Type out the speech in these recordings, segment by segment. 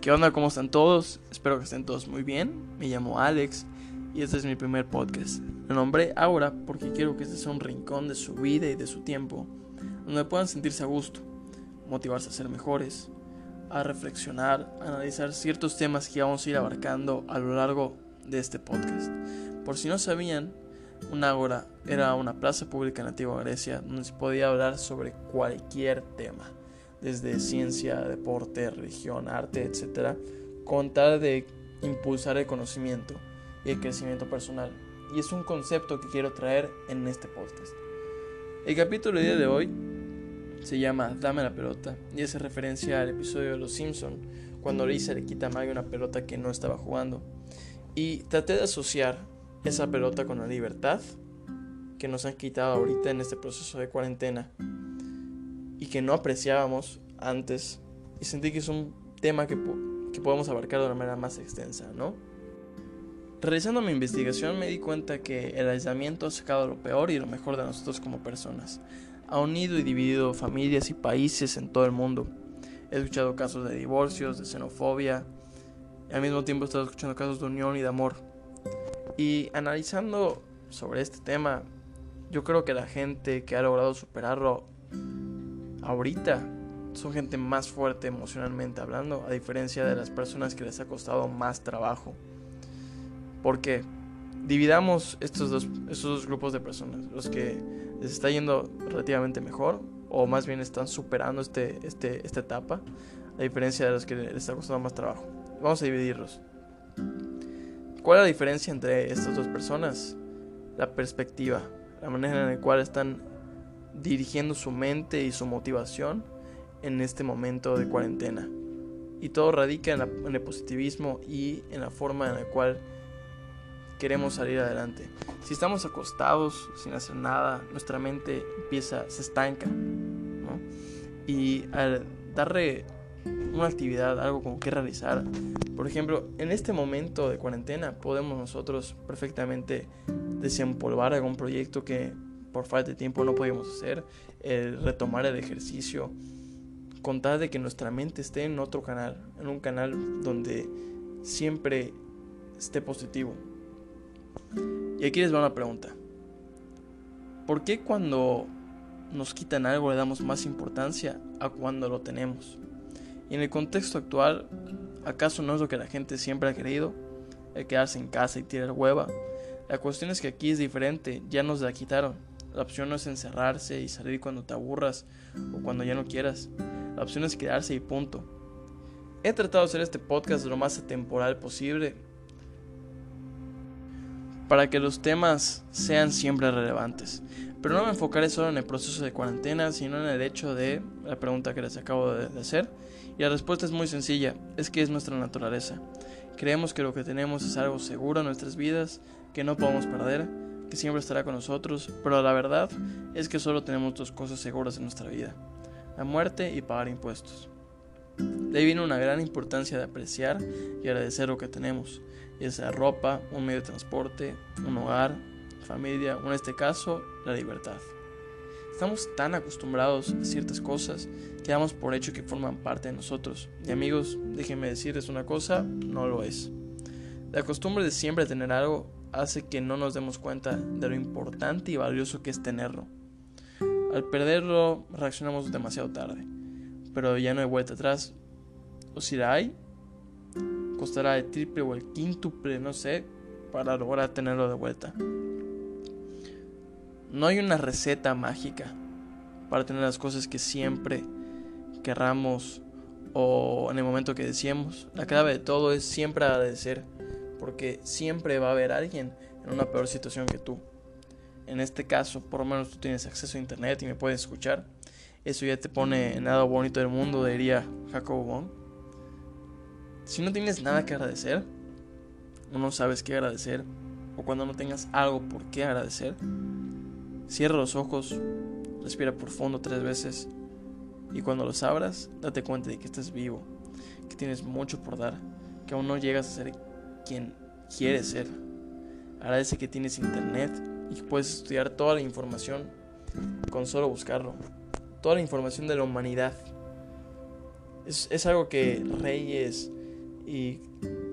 ¿Qué onda? ¿Cómo están todos? Espero que estén todos muy bien. Me llamo Alex y este es mi primer podcast. Lo nombré Aura porque quiero que este sea un rincón de su vida y de su tiempo, donde puedan sentirse a gusto, motivarse a ser mejores, a reflexionar, a analizar ciertos temas que vamos a ir abarcando a lo largo de este podcast. Por si no sabían, un ágora era una plaza pública la antigua Grecia donde se podía hablar sobre cualquier tema desde ciencia, deporte, religión, arte, etc., con tal de impulsar el conocimiento y el crecimiento personal. Y es un concepto que quiero traer en este podcast. El capítulo del día de hoy se llama Dame la pelota y hace referencia al episodio de Los Simpson cuando Lisa le quita a Maggie una pelota que no estaba jugando. Y traté de asociar esa pelota con la libertad que nos han quitado ahorita en este proceso de cuarentena y que no apreciábamos antes y sentí que es un tema que, que podemos abarcar de una manera más extensa, ¿no? Realizando mi investigación me di cuenta que el aislamiento ha sacado lo peor y lo mejor de nosotros como personas. Ha unido y dividido familias y países en todo el mundo. He escuchado casos de divorcios, de xenofobia, y al mismo tiempo he estado escuchando casos de unión y de amor. Y analizando sobre este tema, yo creo que la gente que ha logrado superarlo ahorita son gente más fuerte emocionalmente hablando, a diferencia de las personas que les ha costado más trabajo. Porque dividamos estos dos, estos grupos de personas, los que les está yendo relativamente mejor, o más bien están superando este, este, esta etapa, a diferencia de los que les está costando más trabajo. Vamos a dividirlos. ¿Cuál es la diferencia entre estas dos personas? La perspectiva, la manera en la cual están dirigiendo su mente y su motivación en este momento de cuarentena. Y todo radica en, el positivismo y en la forma en la cual queremos salir adelante. Si estamos acostados sin hacer nada, nuestra mente empieza, se estanca. Y al darle una actividad, algo como que realizar, por ejemplo, en este momento de cuarentena podemos nosotros perfectamente desempolvar algún proyecto que por falta de tiempo no podemos hacer, el retomar el ejercicio, contar de que nuestra mente esté en otro canal, en un canal donde siempre esté positivo. Y aquí les va una pregunta. ¿Por qué cuando nos quitan algo le damos más importancia a cuando lo tenemos? Y en el contexto actual, ¿acaso no es lo que la gente siempre ha querido? El quedarse en casa y tirar hueva. La cuestión es que aquí es diferente, ya nos la quitaron. La opción no es encerrarse y salir cuando te aburras o cuando ya no quieras. La opción es quedarse y punto. He tratado de hacer este podcast lo más atemporal posible para que los temas sean siempre relevantes. Pero no me enfocaré solo en el proceso de cuarentena, sino en el hecho de la pregunta que les acabo de hacer. Y la respuesta es muy sencilla, es que es nuestra naturaleza. Creemos que lo que tenemos es algo seguro en nuestras vidas, que no podemos perder, que siempre estará con nosotros, pero la verdad es que solo tenemos dos cosas seguras en nuestra vida, la muerte y pagar impuestos. De ahí viene una gran importancia de apreciar y agradecer lo que tenemos, ya sea ropa, un medio de transporte, un hogar, familia o en este caso, la libertad. Estamos tan acostumbrados a ciertas cosas que damos por hecho que forman parte de nosotros. Y amigos, déjenme decirles una cosa, no lo es. La costumbre de siempre tener algo hace que no nos demos cuenta de lo importante y valioso que es tenerlo. Al perderlo reaccionamos demasiado tarde, pero ya no hay vuelta atrás. O si la hay, costará el triple o el quíntuple, no sé, para lograr tenerlo de vuelta. No hay una receta mágica para tener las cosas que siempre querramos o en el momento que deseemos. La clave de todo es siempre agradecer porque siempre va a haber alguien en una peor situación que tú. En este caso, por lo menos tú tienes acceso a internet y me puedes escuchar. Eso ya te pone en nada bonito del mundo, diría Jacobo Wong. Si no tienes nada que agradecer, o no sabes qué agradecer, o cuando no tengas algo por qué agradecer, cierra los ojos, respira profundo tres veces y cuando los abras, date cuenta de que estás vivo, que tienes mucho por dar, que aún no llegas a ser quien quieres ser. Agradece que tienes internet y puedes estudiar toda la información con solo buscarlo. Toda la información de la humanidad. Es, algo que reyes, y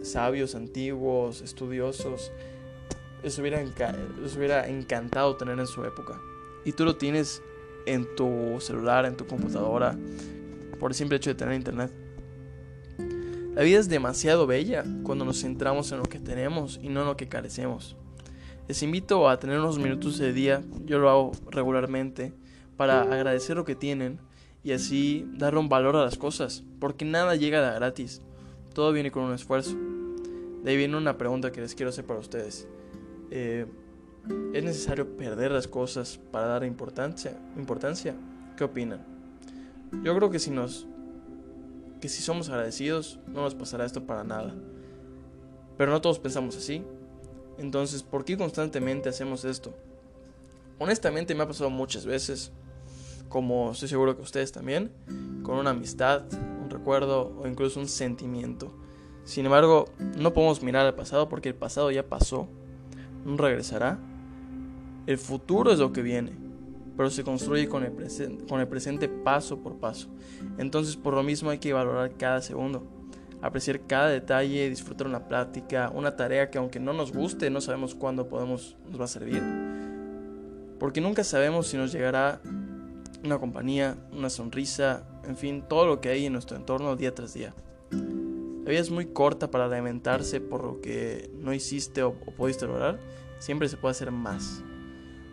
sabios antiguos, estudiosos, les hubiera, les hubiera encantado tener en su época. Y tú lo tienes en tu celular, en tu computadora, por el simple hecho de tener internet. La vida es demasiado bella cuando nos centramos en lo que tenemos y no en lo que carecemos. Les invito a tener unos minutos de día, yo lo hago regularmente, para agradecer lo que tienen y así darle un valor a las cosas, porque nada llega de gratis, todo viene con un esfuerzo. De ahí viene una pregunta que les quiero hacer para ustedes. Eh, ¿Es necesario perder las cosas para dar importancia? importancia? ¿Qué opinan? Yo creo que si nos que si somos agradecidos no nos pasará esto para nada. Pero no todos pensamos así. Entonces, ¿por qué constantemente hacemos esto? Honestamente me ha pasado muchas veces, como estoy seguro que ustedes también, con una amistad, un recuerdo o incluso un sentimiento. Sin embargo, no podemos mirar al pasado porque el pasado ya pasó, no regresará. El futuro es lo que viene, pero se construye con el, con el presente paso por paso. Entonces, por lo mismo hay que valorar cada segundo apreciar cada detalle, disfrutar una plática, una tarea que aunque no nos guste, no sabemos cuándo podemos, nos va a servir. Porque nunca sabemos si nos llegará una compañía, una sonrisa, en fin, todo lo que hay en nuestro entorno día tras día. La vida es muy corta para lamentarse por lo que no hiciste o, o pudiste lograr. Siempre se puede hacer más.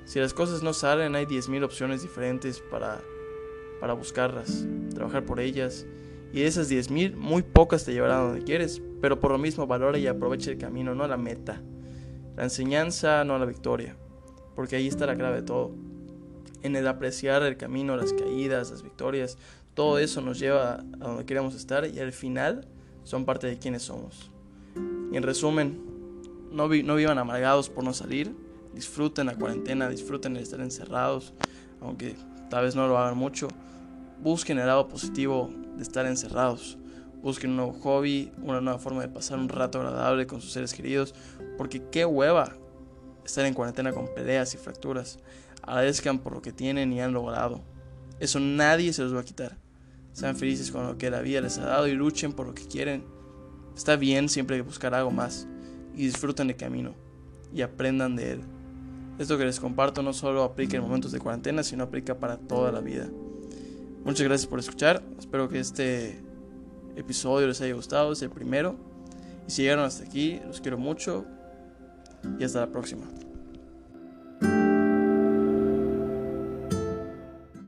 Si las cosas no salen, hay 10.000 opciones diferentes para, para buscarlas, trabajar por ellas y de esas 10.000, muy pocas te llevarán a donde quieres, pero por lo mismo valora y aprovecha el camino, no la meta. La enseñanza, no la victoria, porque ahí está la clave de todo. En el apreciar el camino, las caídas, las victorias, todo eso nos lleva a donde queremos estar y al final son parte de quienes somos. Y en resumen, no, no vivan amargados por no salir, disfruten la cuarentena, disfruten el estar encerrados, aunque tal vez no lo hagan mucho. Busquen el lado positivo de estar encerrados. Busquen un nuevo hobby, una nueva forma de pasar un rato agradable con sus seres queridos, porque qué hueva estar en cuarentena con peleas y fracturas. Agradezcan por lo que tienen y han logrado. Eso nadie se los va a quitar. Sean felices con lo que la vida les ha dado y luchen por lo que quieren. Está bien siempre buscar algo más y disfruten el camino y aprendan de él. Esto que les comparto no solo aplica en momentos de cuarentena, sino aplica para toda la vida. Muchas gracias por escuchar. Espero que este episodio les haya gustado. Es el primero. Y si llegaron hasta aquí, los quiero mucho. Y hasta la próxima.